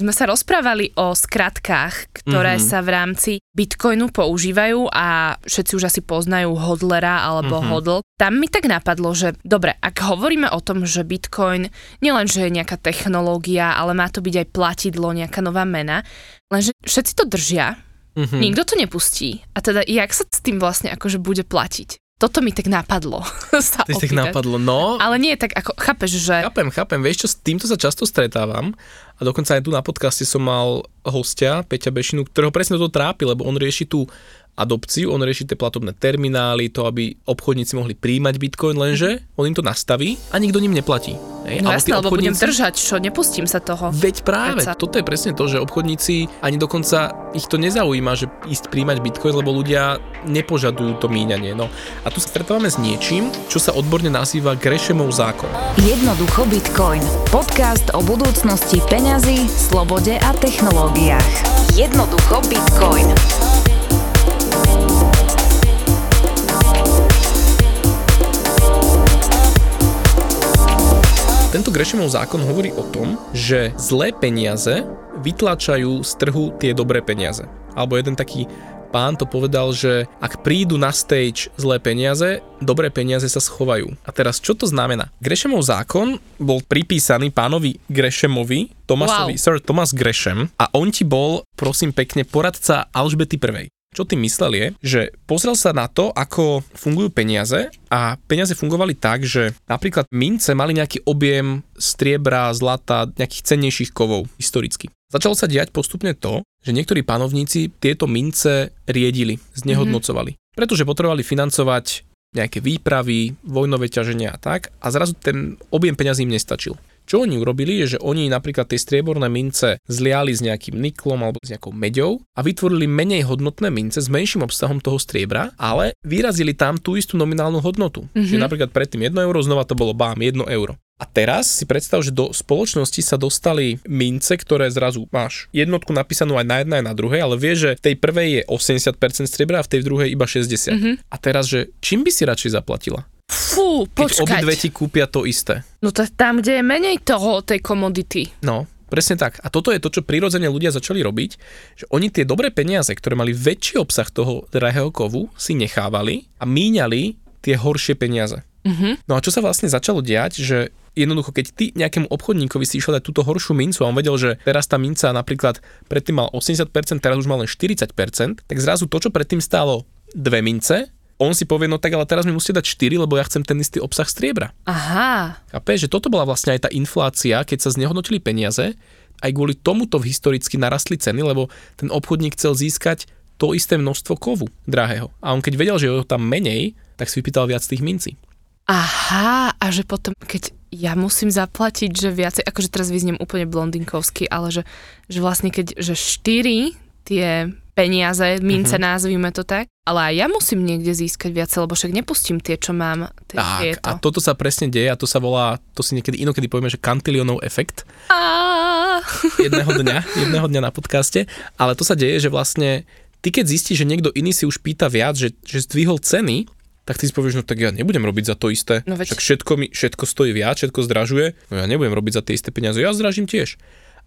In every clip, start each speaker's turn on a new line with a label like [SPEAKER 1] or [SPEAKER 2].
[SPEAKER 1] Sme sa rozprávali o skratkách, ktoré mm-hmm. sa v rámci Bitcoinu používajú a všetci už asi poznajú hodlera alebo mm-hmm. hodl. Tam mi tak napadlo, že dobre, ak hovoríme o tom, že Bitcoin nielen, že je nejaká technológia, ale má to byť aj platidlo, nejaká nová mena, lenže všetci to držia, mm-hmm. nikto to nepustí. A teda, jak sa s tým vlastne akože bude platiť? Toto mi tak napadlo. sa
[SPEAKER 2] to tak napadlo, no.
[SPEAKER 1] Ale nie tak ako, chápeš, že...
[SPEAKER 2] Chápem, chápem, vieš čo, s týmto sa často stretávam a dokonca aj tu na podcaste som mal hostia, Peťa Bešinu, ktorého presne to trápi, lebo on rieši tú adopciu, on rieši tie platobné terminály, to, aby obchodníci mohli príjmať bitcoin, lenže on im to nastaví a nikto ním neplatí.
[SPEAKER 1] Hej? No jasné, lebo budem držať, čo, nepustím sa toho.
[SPEAKER 2] Veď práve, Veď sa... toto je presne to, že obchodníci ani dokonca ich to nezaujíma, že ísť príjmať bitcoin, lebo ľudia nepožadujú to míňanie. No a tu sa stretávame s niečím, čo sa odborne nazýva Grešemov zákon.
[SPEAKER 3] Jednoducho Bitcoin. Podcast o budúcnosti peňazí, slobode a technológiách. Jednoducho Bitcoin.
[SPEAKER 2] Tento Grešemov zákon hovorí o tom, že zlé peniaze vytlačajú z trhu tie dobré peniaze. Alebo jeden taký pán to povedal, že ak prídu na stage zlé peniaze, dobré peniaze sa schovajú. A teraz čo to znamená? Grešemov zákon bol pripísaný pánovi Grešemovi, Tomasovi, wow. Sir Thomas Gresham a on ti bol, prosím pekne, poradca Alžbety I. Čo tým myslel je, že pozrel sa na to, ako fungujú peniaze a peniaze fungovali tak, že napríklad mince mali nejaký objem striebra, zlata, nejakých cennejších kovov historicky. Začalo sa diať postupne to, že niektorí panovníci tieto mince riedili, znehodnocovali. Mm-hmm. Pretože potrebovali financovať nejaké výpravy, vojnové ťaženia a tak a zrazu ten objem peňazí im nestačil. Čo oni urobili, je, že oni napríklad tie strieborné mince zliali s nejakým niklom alebo s nejakou meďou a vytvorili menej hodnotné mince s menším obsahom toho striebra, ale vyrazili tam tú istú nominálnu hodnotu. Mm-hmm. Čiže napríklad predtým 1 euro, znova to bolo bám 1 euro. A teraz si predstav, že do spoločnosti sa dostali mince, ktoré zrazu máš jednotku napísanú aj na jednej, aj na druhej, ale vieš, že v tej prvej je 80% striebra a v tej druhej iba 60. Mm-hmm. A teraz, že čím by si radšej zaplatila?
[SPEAKER 1] Fú, počkať.
[SPEAKER 2] Keď obidve ti kúpia to isté.
[SPEAKER 1] No to tam, kde je menej toho, tej komodity.
[SPEAKER 2] No, presne tak. A toto je to, čo prirodzene ľudia začali robiť, že oni tie dobré peniaze, ktoré mali väčší obsah toho drahého kovu, si nechávali a míňali tie horšie peniaze. Mm-hmm. No a čo sa vlastne začalo diať, že jednoducho, keď ty nejakému obchodníkovi si išiel dať túto horšiu mincu a on vedel, že teraz tá minca napríklad predtým mal 80%, teraz už mal len 40%, tak zrazu to, čo predtým stálo dve mince, on si povie, no tak ale teraz mi musíte dať 4, lebo ja chcem ten istý obsah striebra.
[SPEAKER 1] Aha.
[SPEAKER 2] pe, že toto bola vlastne aj tá inflácia, keď sa znehodnotili peniaze, aj kvôli tomuto historicky narastli ceny, lebo ten obchodník chcel získať to isté množstvo kovu drahého. A on keď vedel, že je ho tam menej, tak si vypýtal viac tých mincí.
[SPEAKER 1] Aha, a že potom, keď ja musím zaplatiť, že viacej, akože teraz vyzniem úplne blondinkovsky, ale že, že vlastne keď, že 4 tie peniaze, mince mm-hmm. nazvime to tak, ale aj ja musím niekde získať viac, lebo však nepustím tie, čo mám. Tie,
[SPEAKER 2] tak, tieto. a toto sa presne deje a to sa volá, to si niekedy inokedy povieme, že kantilionov efekt. A... jedného dňa, jedného dňa na podcaste, ale to sa deje, že vlastne ty keď zistíš, že niekto iný si už pýta viac, že, že zdvihol ceny, tak ty si povieš, no tak ja nebudem robiť za to isté. No veď... Však všetko, mi, všetko stojí viac, všetko zdražuje, no ja nebudem robiť za tie isté peniaze, ja zdražím tiež.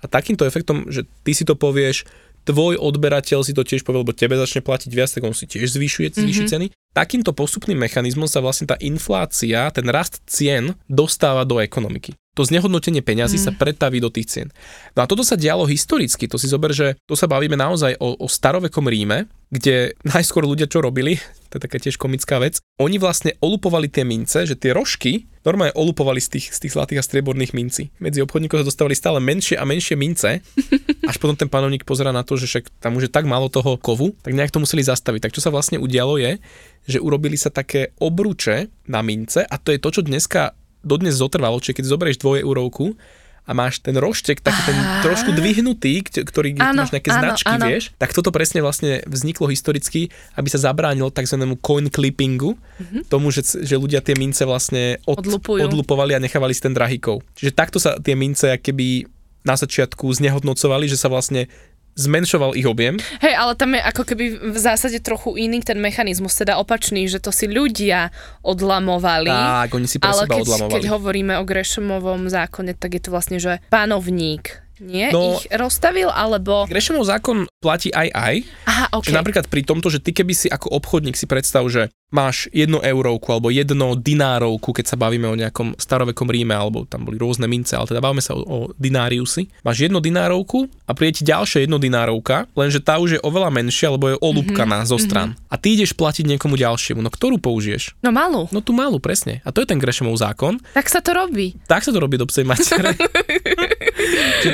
[SPEAKER 2] A takýmto efektom, že ty si to povieš, tvoj odberateľ si to tiež povie, lebo tebe začne platiť viac, tak on si tiež zvyšuje, zvýši mm-hmm. ceny. Takýmto postupným mechanizmom sa vlastne tá inflácia, ten rast cien dostáva do ekonomiky. To znehodnotenie peňazí mm. sa pretaví do tých cien. No a toto sa dialo historicky, to si zober, že to sa bavíme naozaj o, o starovekom Ríme, kde najskôr ľudia čo robili, to je taká tiež komická vec, oni vlastne olupovali tie mince, že tie rožky normálne olupovali z tých, z tých zlatých a strieborných mincí. Medzi obchodníkov sa dostávali stále menšie a menšie mince, až potom ten panovník pozera na to, že však tam už je tak málo toho kovu, tak nejak to museli zastaviť. Tak čo sa vlastne udialo je, že urobili sa také obruče na mince a to je to, čo dneska dodnes zotrvalo, čiže keď zoberieš dvoje eurovku a máš ten roštek taký ten trošku dvihnutý, ktorý áno, máš nejaké áno, značky, áno. vieš, tak toto presne vlastne vzniklo historicky, aby sa zabránilo tzv. coin clippingu, mm-hmm. tomu, že, že ľudia tie mince vlastne od, odlupovali a nechávali si ten drahikov. Čiže takto sa tie mince keby na začiatku znehodnocovali, že sa vlastne zmenšoval ich objem.
[SPEAKER 1] Hej, ale tam je ako keby v zásade trochu iný ten mechanizmus, teda opačný, že to si ľudia odlamovali.
[SPEAKER 2] Tak, oni si pre ale seba
[SPEAKER 1] keď,
[SPEAKER 2] odlamovali.
[SPEAKER 1] keď hovoríme o Grešomovom zákone, tak je to vlastne, že panovník Nie, no, ich rozstavil, alebo...
[SPEAKER 2] Grešemov zákon platí aj aj.
[SPEAKER 1] Aha, okay.
[SPEAKER 2] Že napríklad pri tomto, že ty keby si ako obchodník si predstav, že máš jednu eurovku alebo jedno dinárovku, keď sa bavíme o nejakom starovekom Ríme, alebo tam boli rôzne mince, ale teda bavíme sa o, o dináriusy. Máš jednu dinárovku a príde ti ďalšia jedno dinárovka, lenže tá už je oveľa menšia, lebo je olúbkaná mm-hmm. zo stran. Mm-hmm. A ty ideš platiť niekomu ďalšiemu. No ktorú použiješ?
[SPEAKER 1] No malú.
[SPEAKER 2] No tú malú, presne. A to je ten Grešemov zákon.
[SPEAKER 1] Tak sa to robí.
[SPEAKER 2] Tak sa to robí do psej matere.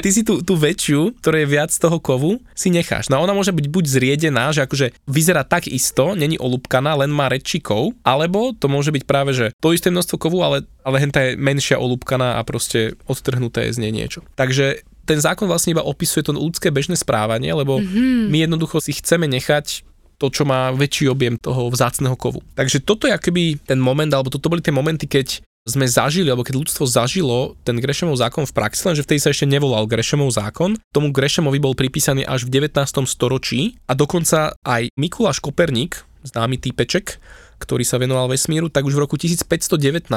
[SPEAKER 2] ty si tú, tú väčšiu, ktorá je viac toho kovu, si necháš. No a ona môže byť buď zriedená, že akože vyzerá tak isto, není olúbkaná, len má väčší kov, alebo to môže byť práve, že to isté množstvo kovu, ale, ale henta je menšia olúbkaná a proste odtrhnuté je z nej niečo. Takže ten zákon vlastne iba opisuje to ľudské bežné správanie, lebo mm-hmm. my jednoducho si chceme nechať to, čo má väčší objem toho vzácného kovu. Takže toto je akoby ten moment, alebo toto boli tie momenty, keď sme zažili, alebo keď ľudstvo zažilo ten Grešemov zákon v praxi, lenže vtedy sa ešte nevolal Grešemov zákon. Tomu Grešemovi bol pripísaný až v 19. storočí a dokonca aj Mikuláš Koperník, známy týpeček, ktorý sa venoval vesmíru, tak už v roku 1519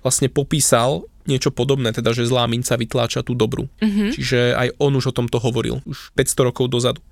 [SPEAKER 2] vlastne popísal niečo podobné, teda že zlá minca vytláča tú dobrú. Mm-hmm. Čiže aj on už o tomto hovoril, už 500 rokov dozadu.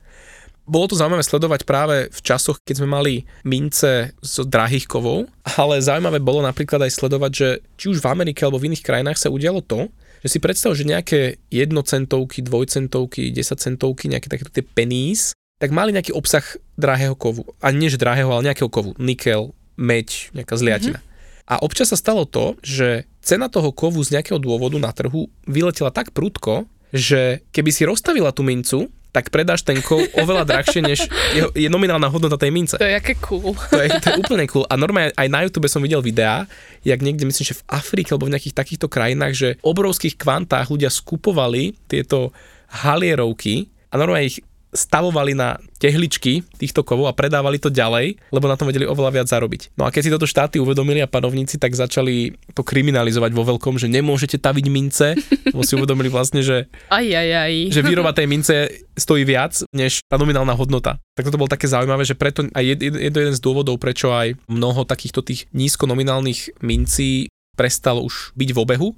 [SPEAKER 2] Bolo to zaujímavé sledovať práve v časoch, keď sme mali mince z drahých kovov, ale zaujímavé bolo napríklad aj sledovať, že či už v Amerike alebo v iných krajinách sa udialo to, že si predstav, že nejaké jednocentovky, dvojcentovky, desacentovky, nejaké takéto tie penís, tak mali nejaký obsah drahého kovu. A nie že drahého, ale nejakého kovu. Nikel, meď, nejaká zliatina. Mm-hmm. A občas sa stalo to, že cena toho kovu z nejakého dôvodu na trhu vyletela tak prudko, že keby si rozstavila tú mincu, tak predáš ten kov oveľa drahšie, než je, je nominálna hodnota tej mince.
[SPEAKER 1] To je aké cool.
[SPEAKER 2] To je, to je úplne cool. A normálne aj na YouTube som videl videá, jak niekde, myslím, že v Afrike alebo v nejakých takýchto krajinách, že v obrovských kvantách ľudia skupovali tieto halierovky a normálne ich stavovali na tehličky týchto kovov a predávali to ďalej, lebo na tom vedeli oveľa viac zarobiť. No a keď si toto štáty uvedomili a panovníci, tak začali to kriminalizovať vo veľkom, že nemôžete taviť mince, lebo si uvedomili vlastne, že,
[SPEAKER 1] aj, aj, aj.
[SPEAKER 2] že výroba tej mince stojí viac, než tá nominálna hodnota. Tak toto bolo také zaujímavé, že preto aj je, je to jeden z dôvodov, prečo aj mnoho takýchto tých nízkonominálnych mincí prestalo už byť v obehu,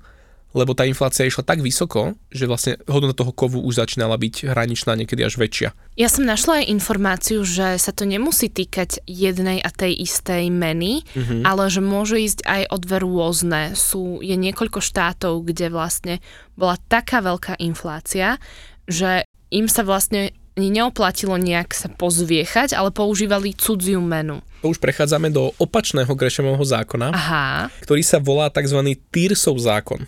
[SPEAKER 2] lebo tá inflácia išla tak vysoko, že vlastne hodnota toho kovu už začínala byť hraničná, niekedy až väčšia.
[SPEAKER 1] Ja som našla aj informáciu, že sa to nemusí týkať jednej a tej istej meny, mm-hmm. ale že môže ísť aj o dve rôzne. Sú, je niekoľko štátov, kde vlastne bola taká veľká inflácia, že im sa vlastne neoplatilo nejak sa pozviechať, ale používali cudziu menu.
[SPEAKER 2] Už prechádzame do opačného Grešemovho zákona,
[SPEAKER 1] Aha.
[SPEAKER 2] ktorý sa volá tzv. Týrsov zákon.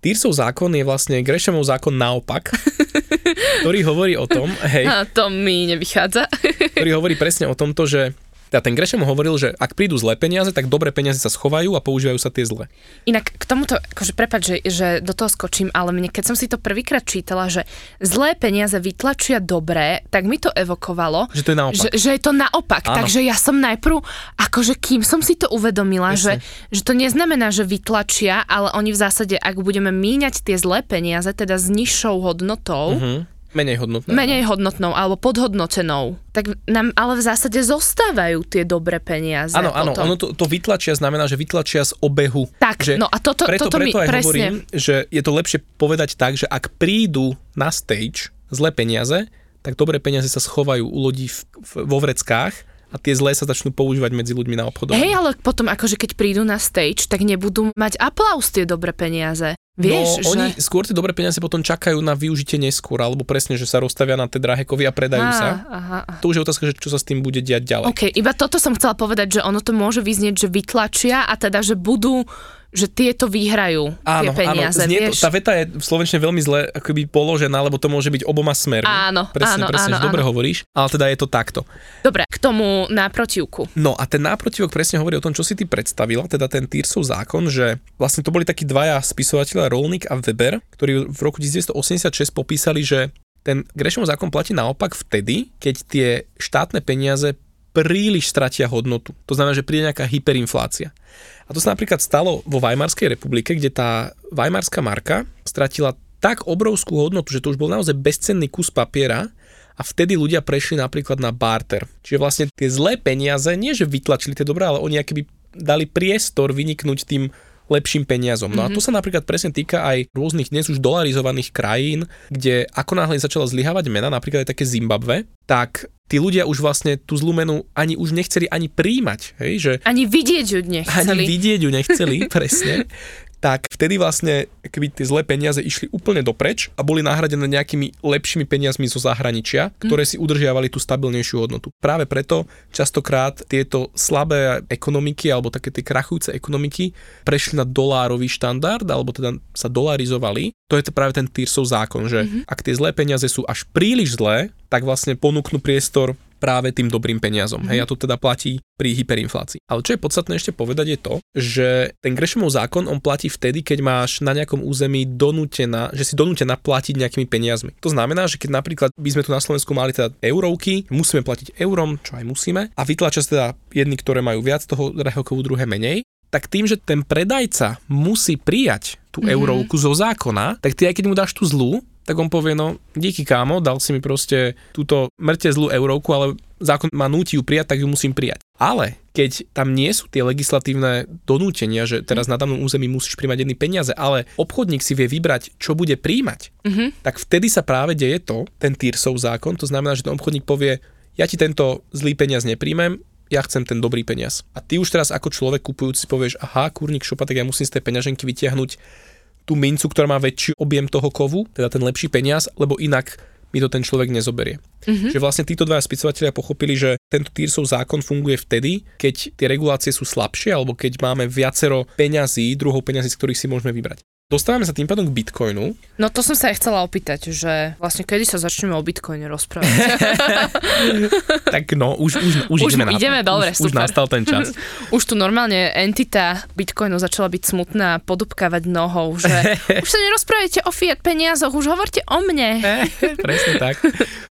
[SPEAKER 2] Týrsov zákon je vlastne Grešemov zákon naopak, ktorý hovorí o tom, hej...
[SPEAKER 1] A to mi nevychádza.
[SPEAKER 2] ktorý hovorí presne o tomto, že teda ten Gresham hovoril, že ak prídu zlé peniaze, tak dobré peniaze sa schovajú a používajú sa tie zlé.
[SPEAKER 1] Inak k tomuto, akože prepáč, že, že do toho skočím, ale mne, keď som si to prvýkrát čítala, že zlé peniaze vytlačia dobré, tak mi to evokovalo,
[SPEAKER 2] že to je naopak.
[SPEAKER 1] Že, že je to naopak. Áno. Takže ja som najprv, akože kým som si to uvedomila, že, že to neznamená, že vytlačia, ale oni v zásade, ak budeme míňať tie zlé peniaze, teda s nižšou hodnotou, uh-huh
[SPEAKER 2] Menej hodnotnou.
[SPEAKER 1] Menej hodnotnou alebo podhodnotenou. Tak nám ale v zásade zostávajú tie dobré peniaze.
[SPEAKER 2] Áno, áno, ono to, to vytlačia znamená, že vytlačia z obehu.
[SPEAKER 1] Tak, že no a toto,
[SPEAKER 2] preto,
[SPEAKER 1] toto
[SPEAKER 2] preto
[SPEAKER 1] mi
[SPEAKER 2] aj
[SPEAKER 1] presne...
[SPEAKER 2] hovorím, že je to lepšie povedať tak, že ak prídu na stage zlé peniaze, tak dobré peniaze sa schovajú u ľudí v, v, vo vreckách a tie zlé sa začnú používať medzi ľuďmi na obchodovanie.
[SPEAKER 1] Hej, ale potom akože keď prídu na stage, tak nebudú mať aplaus tie dobré peniaze. Vieš,
[SPEAKER 2] no,
[SPEAKER 1] že...
[SPEAKER 2] oni skôr tie dobré peniaze potom čakajú na využitie neskôr, alebo presne, že sa rozstavia na tie drahé kovy a predajú
[SPEAKER 1] Á,
[SPEAKER 2] sa.
[SPEAKER 1] Aha, aha.
[SPEAKER 2] To už je otázka, že čo sa s tým bude diať ďalej.
[SPEAKER 1] OK, iba toto som chcela povedať, že ono to môže vyznieť, že vytlačia a teda, že budú že tieto vyhrajú
[SPEAKER 2] áno,
[SPEAKER 1] tie peniaze,
[SPEAKER 2] áno, znie
[SPEAKER 1] vieš?
[SPEAKER 2] To, tá veta je v slovenčine veľmi zle akoby položená, lebo to môže byť oboma smermi.
[SPEAKER 1] Áno,
[SPEAKER 2] presne,
[SPEAKER 1] áno,
[SPEAKER 2] presne,
[SPEAKER 1] áno,
[SPEAKER 2] že dobre
[SPEAKER 1] áno.
[SPEAKER 2] hovoríš, ale teda je to takto.
[SPEAKER 1] Dobre, k tomu náprotivku.
[SPEAKER 2] No a ten náprotivok presne hovorí o tom, čo si ty predstavila, teda ten Týrsov zákon, že vlastne to boli takí dvaja spisovateľa Rolnik a Weber, ktorí v roku 1986 popísali, že ten Grešomov zákon platí naopak vtedy, keď tie štátne peniaze príliš stratia hodnotu. To znamená, že príde nejaká hyperinflácia. A to sa napríklad stalo vo Weimarskej republike, kde tá Weimarská marka stratila tak obrovskú hodnotu, že to už bol naozaj bezcenný kus papiera a vtedy ľudia prešli napríklad na barter. Čiže vlastne tie zlé peniaze, nie že vytlačili tie dobré, ale oni akoby dali priestor vyniknúť tým lepším peniazom. No mm-hmm. a to sa napríklad presne týka aj rôznych dnes už dolarizovaných krajín, kde ako náhle začala zlyhávať mena, napríklad aj také Zimbabve, tak tí ľudia už vlastne tú zlú menu ani už nechceli ani príjmať. Hej? Že
[SPEAKER 1] ani vidieť ju nechceli.
[SPEAKER 2] Ani vidieť ju nechceli, presne tak vtedy vlastne keby tie zlé peniaze išli úplne dopreč a boli nahradené nejakými lepšími peniazmi zo zahraničia, mhm. ktoré si udržiavali tú stabilnejšiu hodnotu. Práve preto častokrát tieto slabé ekonomiky alebo také tie krachujúce ekonomiky prešli na dolárový štandard alebo teda sa dolarizovali. To je to práve ten Tyrsov zákon, že mm-hmm. ak tie zlé peniaze sú až príliš zlé, tak vlastne ponúknú priestor práve tým dobrým peniazom. Mm-hmm. Hej, a to teda platí pri hyperinflácii. Ale čo je podstatné ešte povedať je to, že ten Greshamov zákon on platí vtedy, keď máš na nejakom území donútená, že si donútená platiť nejakými peniazmi. To znamená, že keď napríklad by sme tu na Slovensku mali teda eurovky, musíme platiť eurom, čo aj musíme, a vytlačia teda jedny, ktoré majú viac toho drahého druhé menej, tak tým, že ten predajca musí prijať tú mm-hmm. eurovku zo zákona, tak ty aj keď mu dáš tú zlú, tak on povie, no díky kámo, dal si mi proste túto mŕte zlú eurovku, ale zákon ma núti ju prijať, tak ju musím prijať. Ale keď tam nie sú tie legislatívne donútenia, že teraz na danom území musíš príjmať jedny peniaze, ale obchodník si vie vybrať, čo bude príjmať, mm-hmm. tak vtedy sa práve deje to, ten Tyrsov zákon, to znamená, že ten obchodník povie, ja ti tento zlý peniaz nepríjmem, ja chcem ten dobrý peniaz. A ty už teraz ako človek kupujúci povieš, aha, kurník šopa, tak ja musím z tej peňaženky vytiahnuť tú mincu, ktorá má väčší objem toho kovu, teda ten lepší peniaz, lebo inak mi to ten človek nezoberie. Mm-hmm. Že vlastne títo dva spisovateľia pochopili, že tento Týrsov zákon funguje vtedy, keď tie regulácie sú slabšie alebo keď máme viacero peňazí, druhov peňazí, z ktorých si môžeme vybrať. Dostávame sa tým pádom k Bitcoinu.
[SPEAKER 1] No to som sa aj chcela opýtať, že vlastne kedy sa začneme o Bitcoine rozprávať?
[SPEAKER 2] tak no, už, už, už, už ideme,
[SPEAKER 1] ideme
[SPEAKER 2] na
[SPEAKER 1] to. dobre,
[SPEAKER 2] už, super. už nastal ten čas.
[SPEAKER 1] už tu normálne entita Bitcoinu začala byť smutná, podupkávať nohou, že už sa nerozprávajte o fiat peniazoch, už hovorte o mne.
[SPEAKER 2] Presne tak.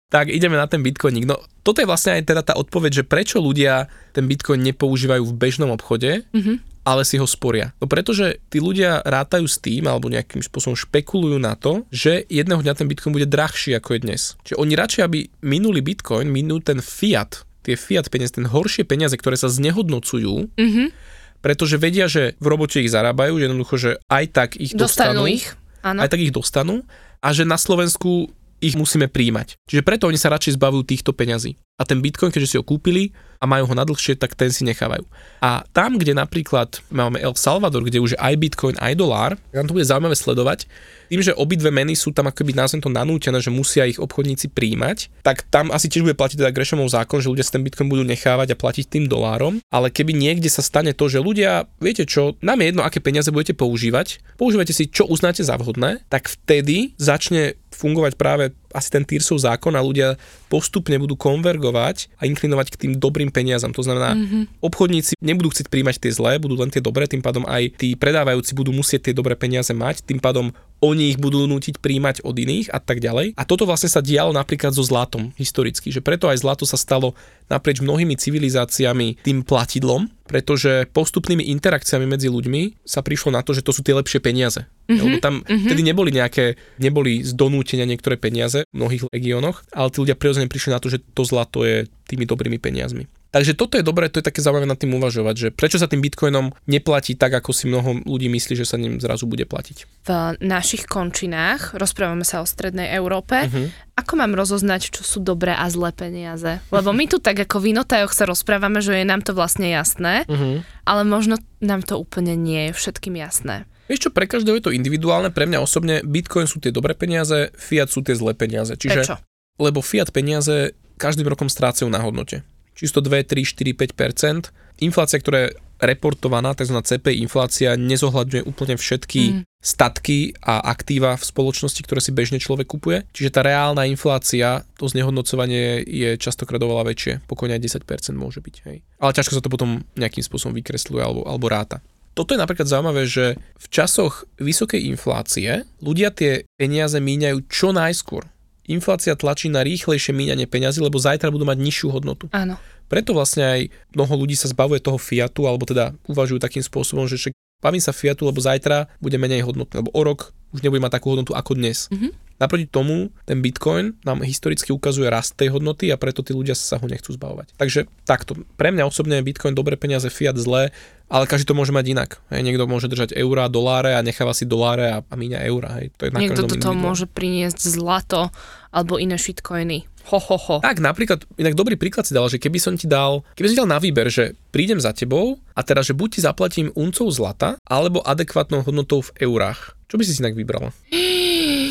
[SPEAKER 2] Tak ideme na ten bitcoinik. No toto je vlastne aj teda tá odpoveď, že prečo ľudia ten bitcoin nepoužívajú v bežnom obchode, mm-hmm. ale si ho sporia. No pretože tí ľudia rátajú s tým, alebo nejakým spôsobom špekulujú na to, že jedného dňa ten bitcoin bude drahší ako je dnes. Čiže oni radšej, aby minuli bitcoin, minú ten fiat, tie fiat peniaze, ten horšie peniaze, ktoré sa znehodnocujú, mm-hmm. pretože vedia, že v robote ich zarábajú, že jednoducho, že aj tak ich dostanú, dostanú ich. Áno. aj tak ich dostanú a že na Slovensku ich musíme príjmať. Čiže preto oni sa radšej zbavujú týchto peňazí. A ten Bitcoin, keďže si ho kúpili a majú ho na dlhšie, tak ten si nechávajú. A tam, kde napríklad máme El Salvador, kde už aj Bitcoin, aj dolár, nám to bude zaujímavé sledovať, tým, že obidve meny sú tam akoby názvem to nanútené, že musia ich obchodníci príjmať, tak tam asi tiež bude platiť teda Greshamov zákon, že ľudia si ten Bitcoin budú nechávať a platiť tým dolárom. Ale keby niekde sa stane to, že ľudia, viete čo, nám je jedno, aké peniaze budete používať, používajte si, čo uznáte za vhodné, tak vtedy začne fungovať práve asi ten Tyrsov zákon a ľudia postupne budú konvergovať a inklinovať k tým dobrým peniazom. To znamená, mm-hmm. obchodníci nebudú chcieť príjmať tie zlé, budú len tie dobré, tým pádom aj tí predávajúci budú musieť tie dobré peniaze mať, tým pádom oni ich budú nútiť príjmať od iných a tak ďalej. A toto vlastne sa dialo napríklad so zlatom historicky, že preto aj zlato sa stalo naprieč mnohými civilizáciami tým platidlom, pretože postupnými interakciami medzi ľuďmi sa prišlo na to, že to sú tie lepšie peniaze. Mm-hmm, Lebo tam mm-hmm. vtedy neboli nejaké, neboli z donútenia niektoré peniaze v mnohých regiónoch, ale tí ľudia prirodzene prišli na to, že to zlato je tými dobrými peniazmi. Takže toto je dobré, to je také zaujímavé nad tým uvažovať, že prečo sa tým bitcoinom neplatí tak, ako si mnoho ľudí myslí, že sa ním zrazu bude platiť.
[SPEAKER 1] V našich končinách rozprávame sa o strednej Európe. Uh-huh. Ako mám rozoznať, čo sú dobré a zlé peniaze? Lebo my tu tak ako v inotajoch sa rozprávame, že je nám to vlastne jasné, uh-huh. ale možno nám to úplne nie je všetkým jasné.
[SPEAKER 2] Vieš čo, pre každého je to individuálne, pre mňa osobne Bitcoin sú tie dobré peniaze, fiat sú tie zlé peniaze. Čiže, Prečo? Lebo fiat peniaze každým rokom strácajú na hodnote čisto 2, 3, 4, 5 Inflácia, ktorá je reportovaná, tzv. CPI inflácia, nezohľadňuje úplne všetky mm. statky a aktíva v spoločnosti, ktoré si bežne človek kupuje. Čiže tá reálna inflácia, to znehodnocovanie je častokrát oveľa väčšie, pokojne aj 10% môže byť. Hej. Ale ťažko sa to potom nejakým spôsobom vykresluje alebo, alebo ráta. Toto je napríklad zaujímavé, že v časoch vysokej inflácie ľudia tie peniaze míňajú čo najskôr inflácia tlačí na rýchlejšie míňanie peňazí, lebo zajtra budú mať nižšiu hodnotu.
[SPEAKER 1] Áno.
[SPEAKER 2] Preto vlastne aj mnoho ľudí sa zbavuje toho fiatu, alebo teda uvažujú takým spôsobom, že však bavím sa fiatu, lebo zajtra bude menej hodnotný, lebo o rok už nebude mať takú hodnotu ako dnes. Mm-hmm. Naproti tomu ten Bitcoin nám historicky ukazuje rast tej hodnoty a preto tí ľudia sa ho nechcú zbavovať. Takže takto. Pre mňa osobne je Bitcoin dobré peniaze, fiat zlé, ale každý to môže mať inak. Hej, niekto môže držať eurá, doláre a necháva si doláre a, a míňa eurá. Hej. To je na
[SPEAKER 1] Niekto toto môže priniesť zlato alebo iné shitcoiny. Ho, ho, ho.
[SPEAKER 2] Tak, napríklad, inak dobrý príklad si dal, že keby som ti dal, keby som ti dal na výber, že prídem za tebou a teraz, že buď ti zaplatím uncov zlata, alebo adekvátnou hodnotou v eurách. Čo by si si inak vybrala?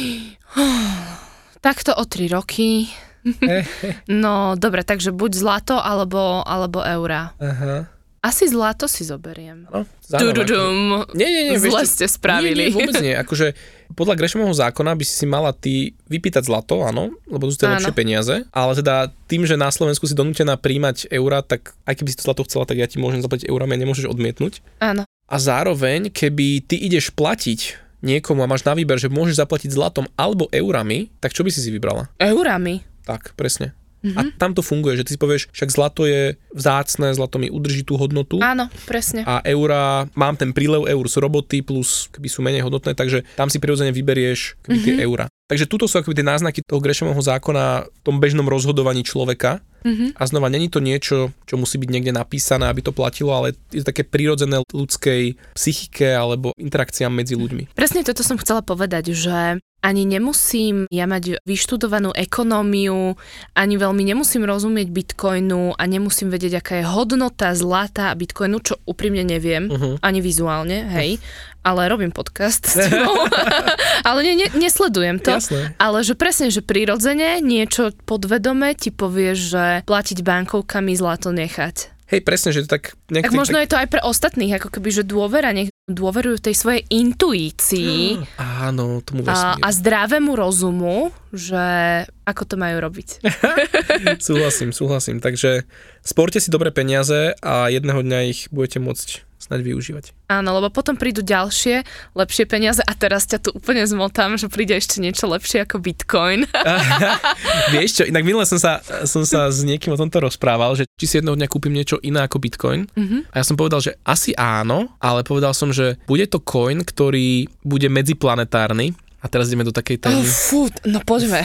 [SPEAKER 1] Takto o 3 roky. No, dobre, takže buď zlato alebo, alebo eurá.
[SPEAKER 2] Aha.
[SPEAKER 1] Asi zlato si zoberiem.
[SPEAKER 2] No.
[SPEAKER 1] Tududum.
[SPEAKER 2] Nie, nie, nie.
[SPEAKER 1] Zle ste spravili.
[SPEAKER 2] Nie, nie, vôbec nie. Akože podľa Grešmovho zákona by si si mala ty vypýtať zlato, áno, lebo sú to
[SPEAKER 1] Áno.
[SPEAKER 2] lepšie peniaze, ale teda tým, že na Slovensku si donútená príjmať eurá, tak aj keby si to zlato chcela, tak ja ti môžem zaplatiť eurami a nemôžeš odmietnúť.
[SPEAKER 1] Áno.
[SPEAKER 2] A zároveň, keby ty ideš platiť niekomu a máš na výber, že môžeš zaplatiť zlatom alebo eurami, tak čo by si si vybrala?
[SPEAKER 1] Eurami.
[SPEAKER 2] Tak, presne.
[SPEAKER 1] Mhm.
[SPEAKER 2] A tam to funguje, že ty si povieš, však zlato je vzácne, zlato mi udrží tú hodnotu
[SPEAKER 1] Áno, presne.
[SPEAKER 2] a eurá, mám ten prílev eur z roboty plus keby sú menej hodnotné, takže tam si prirodzene vyberieš keby tie eurá. Takže tuto sú akoby tie náznaky toho Grešového zákona v tom bežnom rozhodovaní človeka.
[SPEAKER 1] Mhm.
[SPEAKER 2] A znova, není to niečo, čo musí byť niekde napísané, aby to platilo, ale je to také prirodzené ľudskej psychike alebo interakciám medzi ľuďmi.
[SPEAKER 1] Presne toto som chcela povedať, že ani nemusím ja mať vyštudovanú ekonómiu, ani veľmi nemusím rozumieť bitcoinu a nemusím vedieť, aká je hodnota zlata a bitcoinu, čo úprimne neviem,
[SPEAKER 2] Mhm.
[SPEAKER 1] ani vizuálne, hej, ale robím podcast s tebou. ale ne, ne, nesledujem to.
[SPEAKER 2] Jasné.
[SPEAKER 1] Ale že presne, že prirodzene niečo podvedome ti povie, že platiť bankovkami zlato nechať.
[SPEAKER 2] Hej, presne, že to tak...
[SPEAKER 1] Tak možno je to aj pre ostatných, ako keby, že dôvera, nech dôverujú tej svojej intuícii
[SPEAKER 2] Áno, tomu
[SPEAKER 1] a,
[SPEAKER 2] vesmíru.
[SPEAKER 1] a zdravému rozumu, že ako to majú robiť.
[SPEAKER 2] Súhlasím, súhlasím. Takže sporte si dobré peniaze a jedného dňa ich budete môcť snať využívať.
[SPEAKER 1] Áno, lebo potom prídu ďalšie, lepšie peniaze a teraz ťa tu úplne zmotám, že príde ešte niečo lepšie ako Bitcoin.
[SPEAKER 2] Vieš čo, inak minule som sa, som sa s niekým o tomto rozprával, že či si jedného dňa kúpim niečo iné ako Bitcoin.
[SPEAKER 1] Mhm.
[SPEAKER 2] A ja som povedal, že asi áno, ale povedal som, že bude to coin, ktorý bude medziplanetárny. A teraz ideme do takej
[SPEAKER 1] Oh,
[SPEAKER 2] témy.
[SPEAKER 1] fú, no poďme.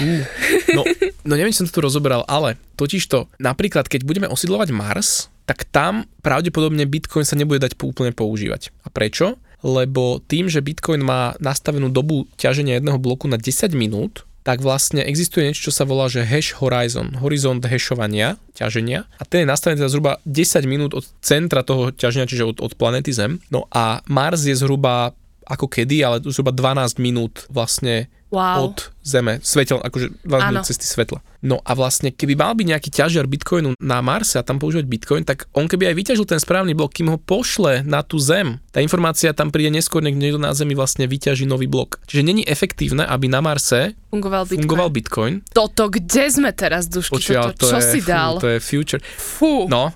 [SPEAKER 2] No, no neviem, či som to tu rozoberal, ale totižto, napríklad, keď budeme osidlovať Mars, tak tam pravdepodobne Bitcoin sa nebude dať úplne používať. A prečo? Lebo tým, že Bitcoin má nastavenú dobu ťaženia jedného bloku na 10 minút, tak vlastne existuje niečo, čo sa volá, že hash horizon, horizont hashovania, ťaženia. A ten je nastavený teda zhruba 10 minút od centra toho ťaženia, čiže od, od planety Zem. No a Mars je zhruba ako kedy, ale zhruba 12 minút vlastne
[SPEAKER 1] Wow.
[SPEAKER 2] od Zeme, svetel, akože 12 minút cesty svetla. No a vlastne, keby mal byť nejaký ťažiar Bitcoinu na Marse a tam používať Bitcoin, tak on keby aj vyťažil ten správny blok, kým ho pošle na tú Zem, tá informácia tam príde neskôr, nech niekto na Zemi vlastne vyťaží nový blok. Čiže není efektívne, aby na Marse
[SPEAKER 1] Fungoval Bitcoin.
[SPEAKER 2] fungoval Bitcoin.
[SPEAKER 1] Toto, kde sme teraz, Dušky?
[SPEAKER 2] Počuj, ale
[SPEAKER 1] Toto,
[SPEAKER 2] to
[SPEAKER 1] čo
[SPEAKER 2] je,
[SPEAKER 1] si dal?
[SPEAKER 2] Fú, to je future.
[SPEAKER 1] Fú.
[SPEAKER 2] No,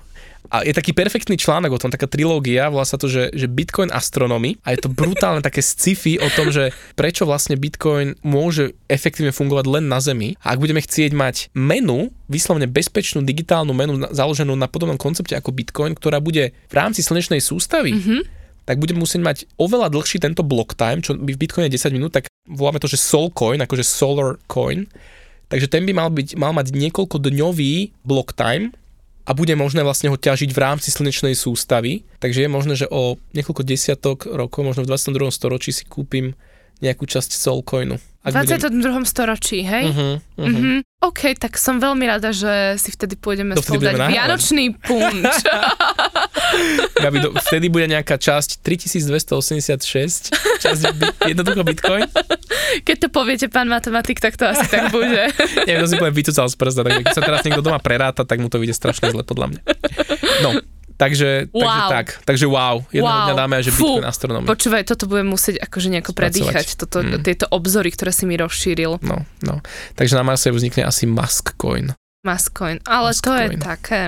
[SPEAKER 2] a je taký perfektný článok o tom, taká trilógia, volá sa to, že, že Bitcoin Astronomy a je to brutálne také sci-fi o tom, že prečo vlastne Bitcoin môže efektívne fungovať len na Zemi a ak budeme chcieť mať menu, vyslovene bezpečnú digitálnu menu založenú na podobnom koncepte ako Bitcoin, ktorá bude v rámci slnečnej sústavy, mm-hmm. tak budeme musieť mať oveľa dlhší tento block time, čo by v Bitcoine je 10 minút, tak voláme to, že Sol Coin, akože Solar Coin. Takže ten by mal, byť, mal mať niekoľko dňový block time, a bude možné vlastne ho ťažiť v rámci slnečnej sústavy. Takže je možné, že o niekoľko desiatok rokov, možno v 22. storočí si kúpim nejakú časť Solcoinu.
[SPEAKER 1] V 22. storočí, hej?
[SPEAKER 2] Uh-huh, uh-huh.
[SPEAKER 1] Mhm. OK, tak som veľmi rada, že si vtedy pôjdeme
[SPEAKER 2] To
[SPEAKER 1] spolu dať
[SPEAKER 2] nahrávať.
[SPEAKER 1] vianočný punč.
[SPEAKER 2] Gabi, do, vtedy bude nejaká časť 3286, časť jednoducho Bitcoin.
[SPEAKER 1] Keď to poviete, pán matematik, tak to asi tak bude.
[SPEAKER 2] Neviem, to si poviem vycúcal z prsta, takže keď sa teraz niekto doma preráta, tak mu to vyjde strašne zle podľa mňa. No, takže, takže
[SPEAKER 1] Wow.
[SPEAKER 2] tak. Takže wow, jedného
[SPEAKER 1] Wow.
[SPEAKER 2] dňa dáme že
[SPEAKER 1] Fú.
[SPEAKER 2] Bitcoin astronomia.
[SPEAKER 1] Počúvaj, toto budem musieť akože nejako
[SPEAKER 2] Spracovať.
[SPEAKER 1] predýchať, toto,
[SPEAKER 2] Mm.
[SPEAKER 1] tieto obzory, ktoré si mi rozšíril.
[SPEAKER 2] No, no. Takže na Marse vznikne asi Musk Coin.
[SPEAKER 1] Mascoin. Ale to je
[SPEAKER 2] Muskcoin.
[SPEAKER 1] také...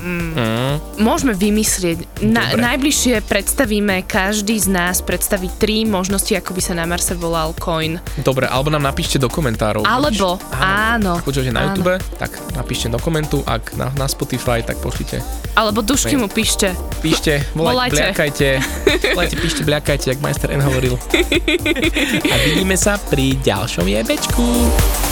[SPEAKER 1] Mm. Môžeme vymyslieť. Na, najbližšie predstavíme, každý z nás predstaví tri možnosti, ako by sa na Marse volal coin.
[SPEAKER 2] Dobre, alebo nám napíšte do komentárov.
[SPEAKER 1] Alebo, áno.
[SPEAKER 2] Ak počujete na YouTube, tak napíšte do komentu, ak na, na Spotify, tak pošlite.
[SPEAKER 1] Alebo dušky mu píšte.
[SPEAKER 2] Píšte, volajte, volajte. bliakajte. volajte, píšte, bliakajte, jak majster N hovoril. A vidíme sa pri ďalšom jebečku.